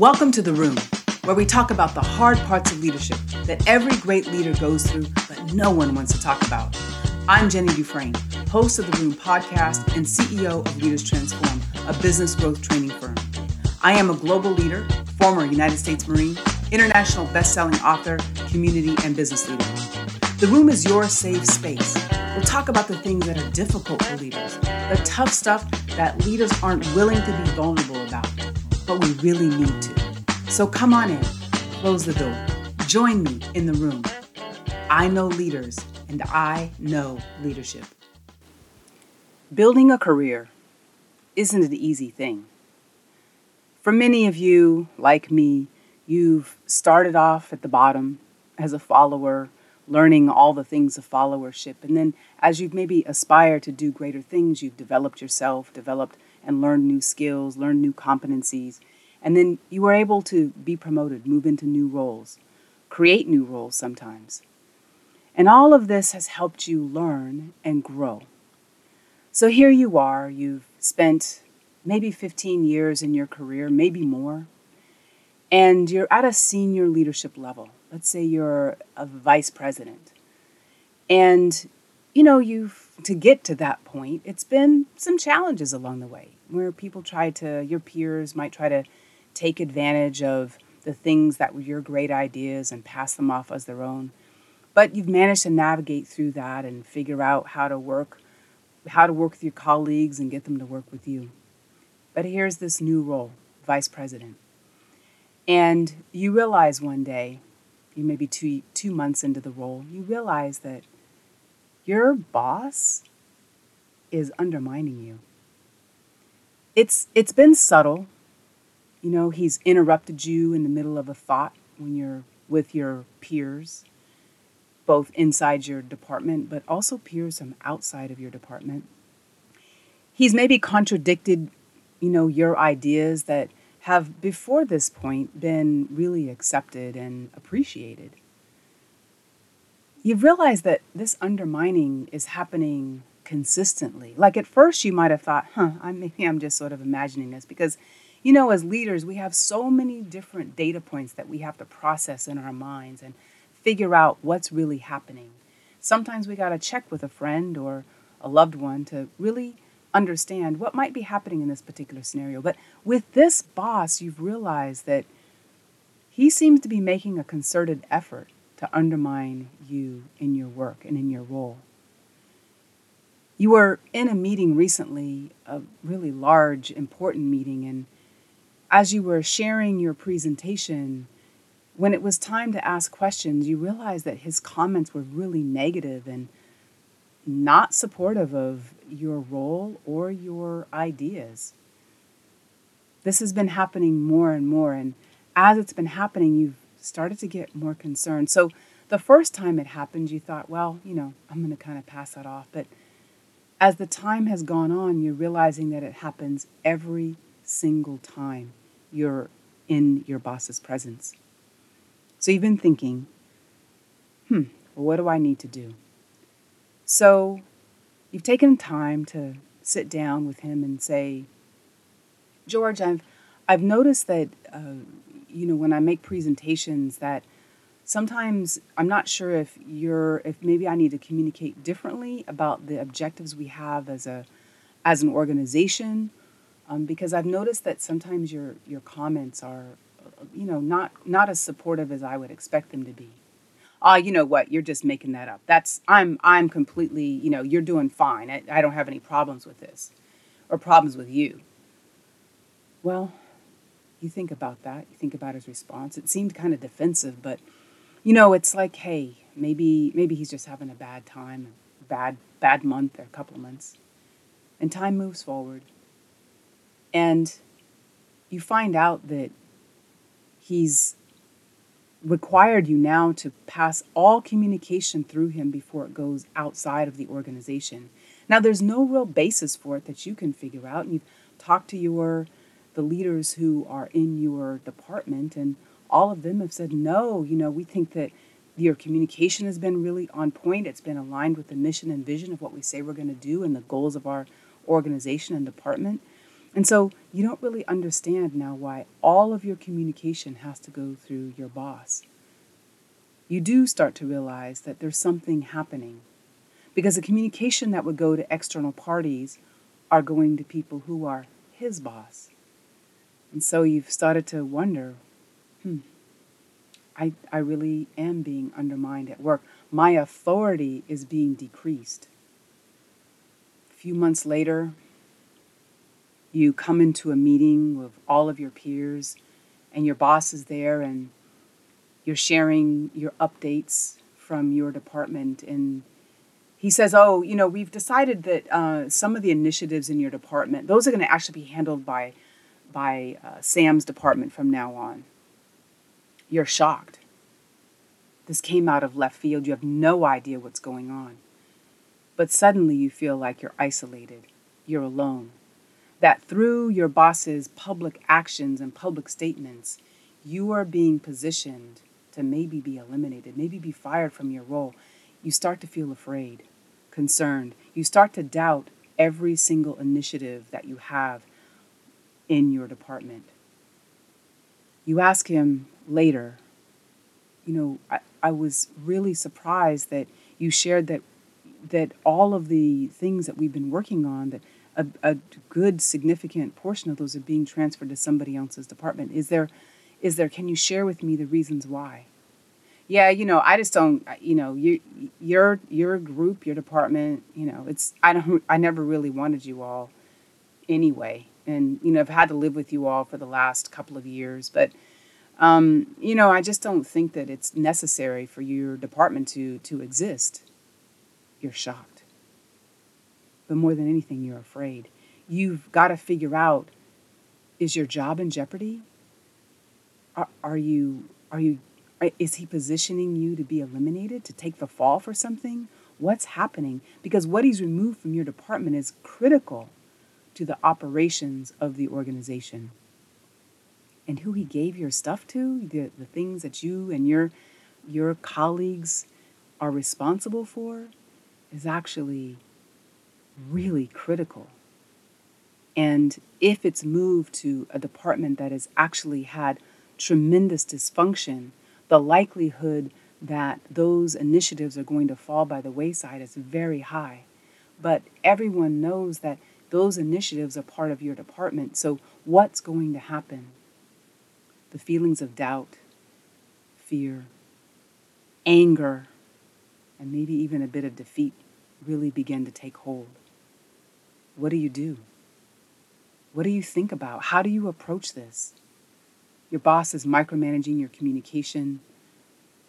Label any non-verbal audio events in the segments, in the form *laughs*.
Welcome to The Room, where we talk about the hard parts of leadership that every great leader goes through, but no one wants to talk about. I'm Jenny DuFresne, host of the Room podcast and CEO of Leaders Transform, a business growth training firm. I am a global leader, former United States Marine, international best-selling author, community and business leader. The Room is your safe space. We'll talk about the things that are difficult for leaders, the tough stuff that leaders aren't willing to be vulnerable about, but we really need to. So come on in, close the door, join me in the room. I know leaders and I know leadership. Building a career isn't an easy thing. For many of you, like me, you've started off at the bottom as a follower, learning all the things of followership. And then as you've maybe aspired to do greater things, you've developed yourself, developed and learn new skills, learn new competencies. And then you are able to be promoted, move into new roles, create new roles sometimes. And all of this has helped you learn and grow. So here you are, you've spent maybe 15 years in your career, maybe more, and you're at a senior leadership level. Let's say you're a vice president. And you know, you've to get to that point, it's been some challenges along the way where people try to your peers might try to take advantage of the things that were your great ideas and pass them off as their own. But you've managed to navigate through that and figure out how to work how to work with your colleagues and get them to work with you. But here's this new role, vice president. And you realize one day, you may be two, two months into the role, you realize that your boss is undermining you. It's, it's been subtle. You know, he's interrupted you in the middle of a thought when you're with your peers, both inside your department, but also peers from outside of your department. He's maybe contradicted you know, your ideas that have before this point been really accepted and appreciated. You've realized that this undermining is happening consistently. Like at first, you might have thought, huh, I, *laughs* maybe I'm just sort of imagining this because, you know, as leaders, we have so many different data points that we have to process in our minds and figure out what's really happening. Sometimes we got to check with a friend or a loved one to really understand what might be happening in this particular scenario. But with this boss, you've realized that he seems to be making a concerted effort to undermine you in your work and in your role. You were in a meeting recently, a really large, important meeting, and as you were sharing your presentation, when it was time to ask questions, you realized that his comments were really negative and not supportive of your role or your ideas. This has been happening more and more, and as it's been happening, you've started to get more concerned. So, the first time it happened, you thought, well, you know, I'm going to kind of pass that off. But as the time has gone on, you're realizing that it happens every single time you're in your boss's presence. So you've been thinking, hmm, well, what do I need to do? So you've taken time to sit down with him and say, George, I've I've noticed that uh, you know when I make presentations that sometimes I'm not sure if you're if maybe I need to communicate differently about the objectives we have as a as an organization um, because I've noticed that sometimes your your comments are you know not not as supportive as I would expect them to be ah, you know what, you're just making that up. That's I'm I'm completely, you know, you're doing fine. I, I don't have any problems with this, or problems with you. Well, you think about that. You think about his response. It seemed kind of defensive, but you know, it's like, hey, maybe maybe he's just having a bad time, bad bad month or a couple of months, and time moves forward, and you find out that he's required you now to pass all communication through him before it goes outside of the organization. Now there's no real basis for it that you can figure out and you've talked to your the leaders who are in your department and all of them have said no, you know, we think that your communication has been really on point. It's been aligned with the mission and vision of what we say we're going to do and the goals of our organization and department. And so you don't really understand now why all of your communication has to go through your boss. You do start to realize that there's something happening because the communication that would go to external parties are going to people who are his boss. And so you've started to wonder hmm, I, I really am being undermined at work. My authority is being decreased. A few months later, you come into a meeting with all of your peers, and your boss is there, and you're sharing your updates from your department. And he says, Oh, you know, we've decided that uh, some of the initiatives in your department, those are going to actually be handled by, by uh, Sam's department from now on. You're shocked. This came out of left field. You have no idea what's going on. But suddenly you feel like you're isolated, you're alone that through your boss's public actions and public statements, you are being positioned to maybe be eliminated, maybe be fired from your role, you start to feel afraid, concerned. You start to doubt every single initiative that you have in your department. You ask him later, you know, I, I was really surprised that you shared that that all of the things that we've been working on that a, a good significant portion of those are being transferred to somebody else's department. Is there, is there? Can you share with me the reasons why? Yeah, you know, I just don't. You know, you, your your group, your department. You know, it's I don't. I never really wanted you all, anyway. And you know, I've had to live with you all for the last couple of years, but. Um, you know, I just don't think that it's necessary for your department to to exist. You're shocked but more than anything, you're afraid. You've got to figure out is your job in jeopardy? Are, are you, are you, is he positioning you to be eliminated, to take the fall for something? What's happening? Because what he's removed from your department is critical to the operations of the organization. And who he gave your stuff to, the, the things that you and your, your colleagues are responsible for, is actually really critical. And if it's moved to a department that has actually had tremendous dysfunction, the likelihood that those initiatives are going to fall by the wayside is very high. But everyone knows that those initiatives are part of your department. So, what's going to happen? The feelings of doubt, fear, anger, and maybe even a bit of defeat really begin to take hold. What do you do? What do you think about? How do you approach this? Your boss is micromanaging your communication.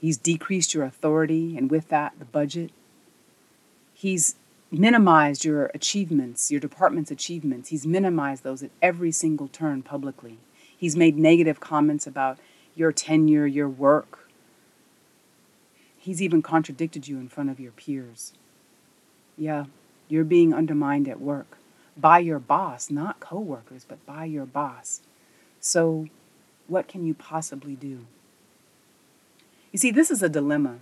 He's decreased your authority, and with that, the budget. He's minimized your achievements, your department's achievements. He's minimized those at every single turn publicly. He's made negative comments about your tenure, your work. He's even contradicted you in front of your peers. Yeah, you're being undermined at work by your boss, not coworkers, but by your boss. So, what can you possibly do? You see, this is a dilemma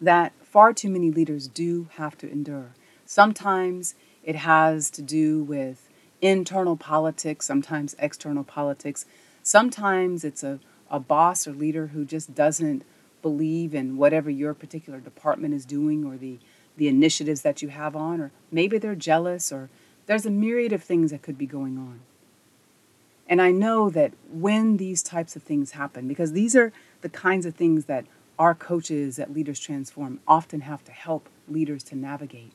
that far too many leaders do have to endure. Sometimes it has to do with internal politics, sometimes external politics. Sometimes it's a, a boss or leader who just doesn't believe in whatever your particular department is doing or the the initiatives that you have on, or maybe they're jealous, or there's a myriad of things that could be going on. And I know that when these types of things happen, because these are the kinds of things that our coaches at Leaders Transform often have to help leaders to navigate,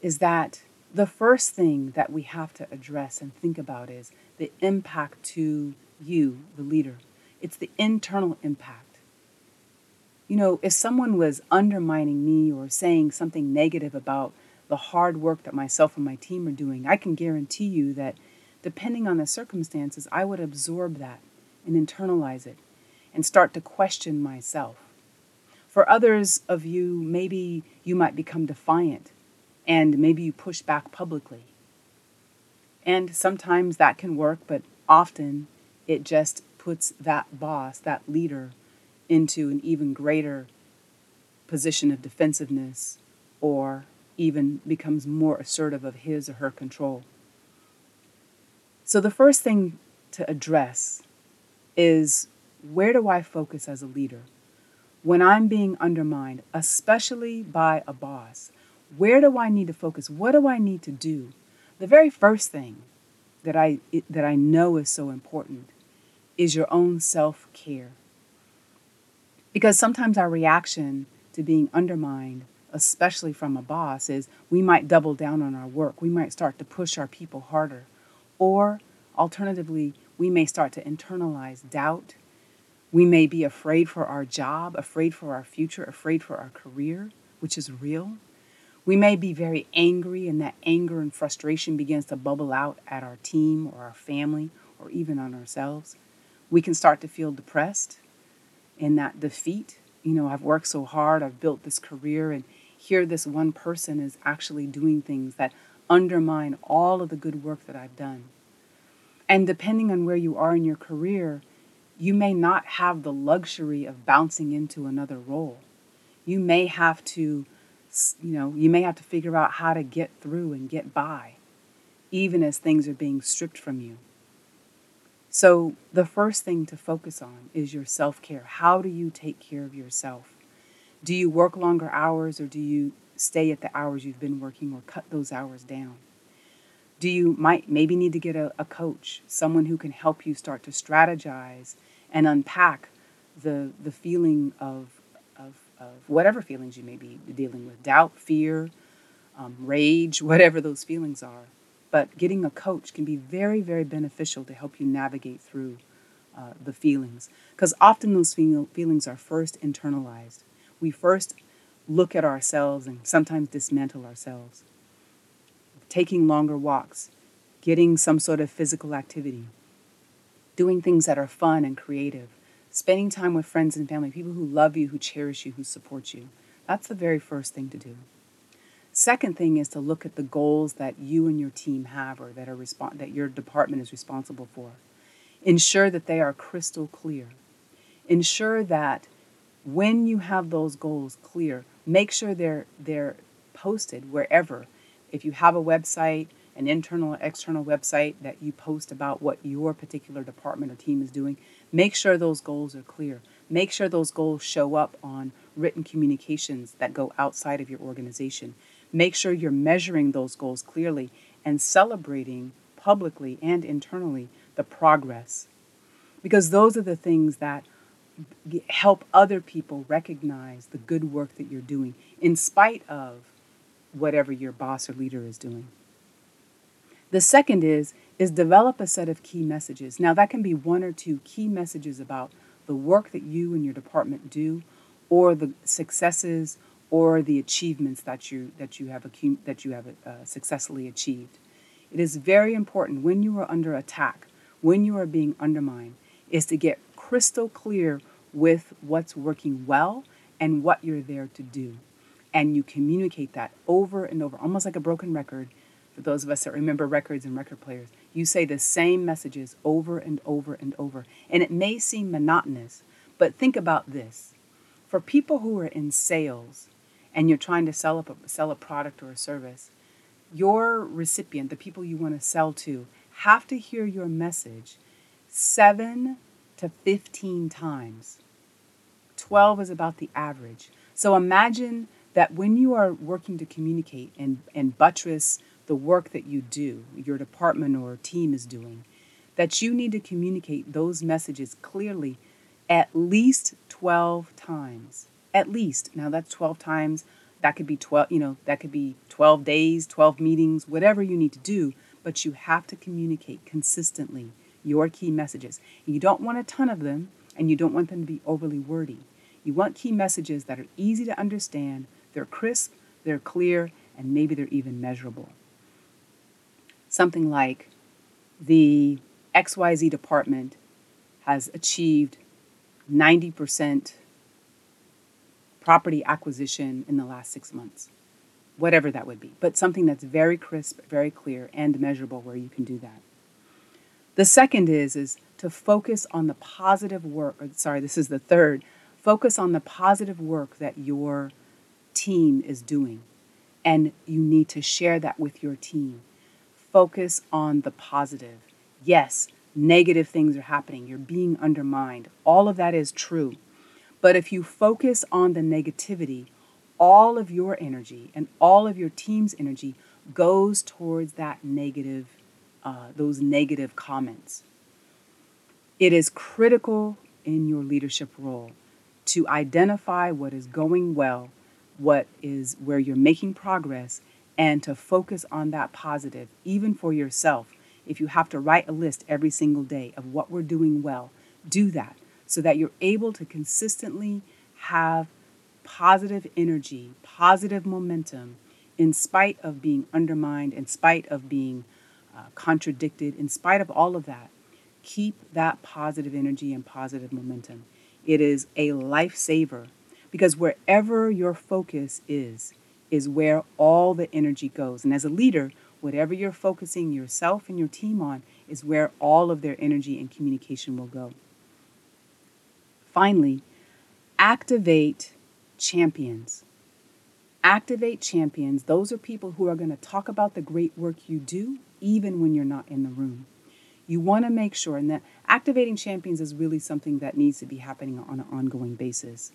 is that the first thing that we have to address and think about is the impact to you, the leader. It's the internal impact. You know, if someone was undermining me or saying something negative about the hard work that myself and my team are doing, I can guarantee you that depending on the circumstances, I would absorb that and internalize it and start to question myself. For others of you, maybe you might become defiant and maybe you push back publicly. And sometimes that can work, but often it just puts that boss, that leader, into an even greater position of defensiveness or even becomes more assertive of his or her control. So, the first thing to address is where do I focus as a leader? When I'm being undermined, especially by a boss, where do I need to focus? What do I need to do? The very first thing that I, that I know is so important is your own self care. Because sometimes our reaction to being undermined, especially from a boss, is we might double down on our work. We might start to push our people harder. Or alternatively, we may start to internalize doubt. We may be afraid for our job, afraid for our future, afraid for our career, which is real. We may be very angry, and that anger and frustration begins to bubble out at our team or our family or even on ourselves. We can start to feel depressed in that defeat. You know, I've worked so hard, I've built this career, and here this one person is actually doing things that undermine all of the good work that I've done. And depending on where you are in your career, you may not have the luxury of bouncing into another role. You may have to you know, you may have to figure out how to get through and get by, even as things are being stripped from you. So, the first thing to focus on is your self care. How do you take care of yourself? Do you work longer hours or do you stay at the hours you've been working or cut those hours down? Do you might maybe need to get a, a coach, someone who can help you start to strategize and unpack the the feeling of of whatever feelings you may be dealing with doubt, fear, um, rage, *laughs* whatever those feelings are. But getting a coach can be very, very beneficial to help you navigate through uh, the feelings. Because often those feel- feelings are first internalized. We first look at ourselves and sometimes dismantle ourselves. Taking longer walks, getting some sort of physical activity, doing things that are fun and creative, spending time with friends and family, people who love you, who cherish you, who support you. That's the very first thing to do. Second thing is to look at the goals that you and your team have or that are respon- that your department is responsible for. Ensure that they are crystal clear. Ensure that when you have those goals clear, make sure they're they're posted wherever. If you have a website, an internal or external website that you post about what your particular department or team is doing, make sure those goals are clear. Make sure those goals show up on written communications that go outside of your organization. Make sure you're measuring those goals clearly and celebrating publicly and internally the progress. Because those are the things that help other people recognize the good work that you're doing in spite of whatever your boss or leader is doing. The second is is develop a set of key messages. Now that can be one or two key messages about the work that you and your department do or the successes or the achievements that you that you have that you have uh, successfully achieved. It is very important when you are under attack, when you are being undermined, is to get crystal clear with what's working well and what you're there to do. And you communicate that over and over, almost like a broken record for those of us that remember records and record players, you say the same messages over and over and over. And it may seem monotonous, but think about this. For people who are in sales and you're trying to sell a, sell a product or a service, your recipient, the people you want to sell to, have to hear your message seven to 15 times. 12 is about the average. So imagine that when you are working to communicate and, and buttress the work that you do, your department or team is doing, that you need to communicate those messages clearly at least 12 times. At least. Now that's 12 times. That could be 12, you know, that could be 12 days, 12 meetings, whatever you need to do, but you have to communicate consistently your key messages. And You don't want a ton of them and you don't want them to be overly wordy. You want key messages that are easy to understand, they're crisp, they're clear, and maybe they're even measurable something like the XYZ department has achieved 90% property acquisition in the last six months, whatever that would be, but something that's very crisp, very clear, and measurable where you can do that. The second is, is to focus on the positive work, or sorry, this is the third, focus on the positive work that your team is doing. And you need to share that with your team focus on the positive. Yes, negative things are happening. You're being undermined. All of that is true. But if you focus on the negativity, all of your energy and all of your team's energy goes towards that negative, uh, those negative comments. It is critical in your leadership role to identify what is going well, what is where you're making progress, and to focus on that positive, even for yourself. If you have to write a list every single day of what we're doing well, do that so that you're able to consistently have positive energy, positive momentum, in spite of being undermined, in spite of being uh, contradicted, in spite of all of that. Keep that positive energy and positive momentum. It is a lifesaver because wherever your focus is, is where all the energy goes. And as a leader, whatever you're focusing yourself and your team on is where all of their energy and communication will go. Finally, activate champions. Activate champions. Those are people who are going to talk about the great work you do, even when you're not in the room. You want to make sure, and that activating champions is really something that needs to be happening on an ongoing basis.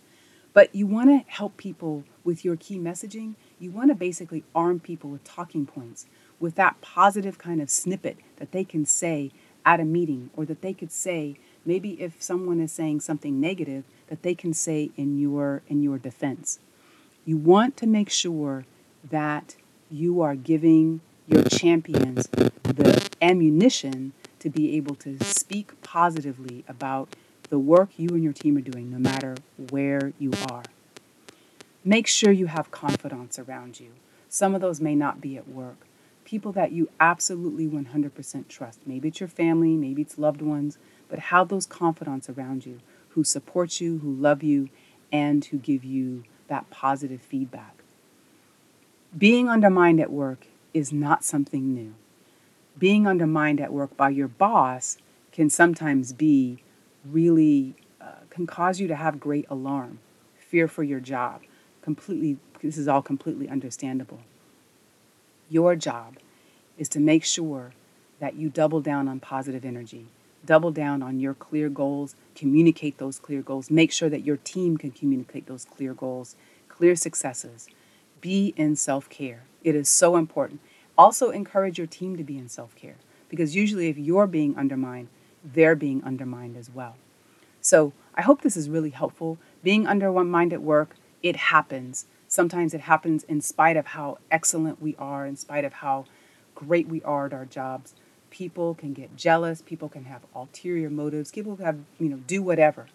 But you want to help people with your key messaging. You want to basically arm people with talking points, with that positive kind of snippet that they can say at a meeting, or that they could say maybe if someone is saying something negative, that they can say in your in your defense. You want to make sure that you are giving your champions the ammunition to be able to speak positively about the work you and your team are doing, no matter where you are. Make sure you have confidants around you. Some of those may not be at work. People that you absolutely 100% trust. Maybe it's your family, maybe it's loved ones, but have those confidants around you who support you, who love you, and who give you that positive feedback. Being undermined at work is not something new. Being undermined at work by your boss can sometimes be really, uh, can cause you to have great alarm, fear for your job. Completely, this is all completely understandable. Your job is to make sure that you double down on positive energy, double down on your clear goals, communicate those clear goals, make sure that your team can communicate those clear goals, clear successes. Be in self care. It is so important. Also, encourage your team to be in self care because usually, if you're being undermined, they're being undermined as well. So, I hope this is really helpful. Being undermined at work, it happens. Sometimes it happens in spite of how excellent we are, in spite of how great we are at our jobs. People can get jealous, people can have ulterior motives, people have, you know, do whatever.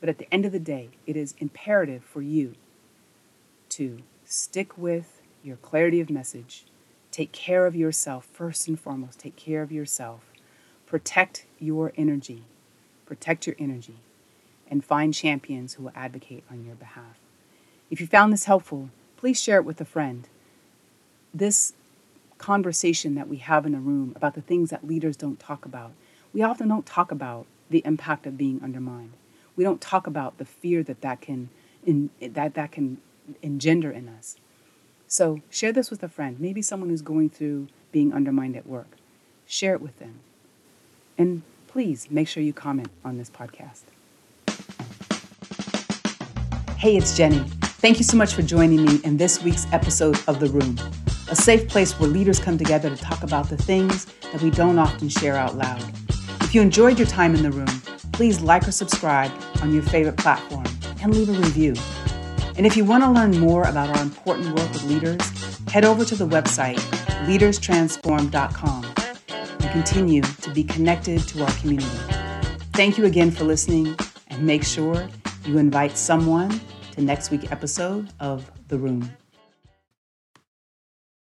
But at the end of the day, it is imperative for you to stick with your clarity of message. Take care of yourself first and foremost. Take care of yourself. Protect your energy. Protect your energy. And find champions who will advocate on your behalf. If you found this helpful, please share it with a friend. This conversation that we have in a room about the things that leaders don't talk about, we often don't talk about the impact of being undermined. We don't talk about the fear that that can, in, that, that can engender in us. So share this with a friend, maybe someone who's going through being undermined at work. Share it with them. And please make sure you comment on this podcast. Hey, it's Jenny. Thank you so much for joining me in this week's episode of The Room, a safe place where leaders come together to talk about the things that we don't often share out loud. If you enjoyed your time in the room, please like or subscribe on your favorite platform and leave a review. And if you want to learn more about our important work with leaders, head over to the website leaderstransform.com continue to be connected to our community. Thank you again for listening, and make sure you invite someone to next week's episode of The Room.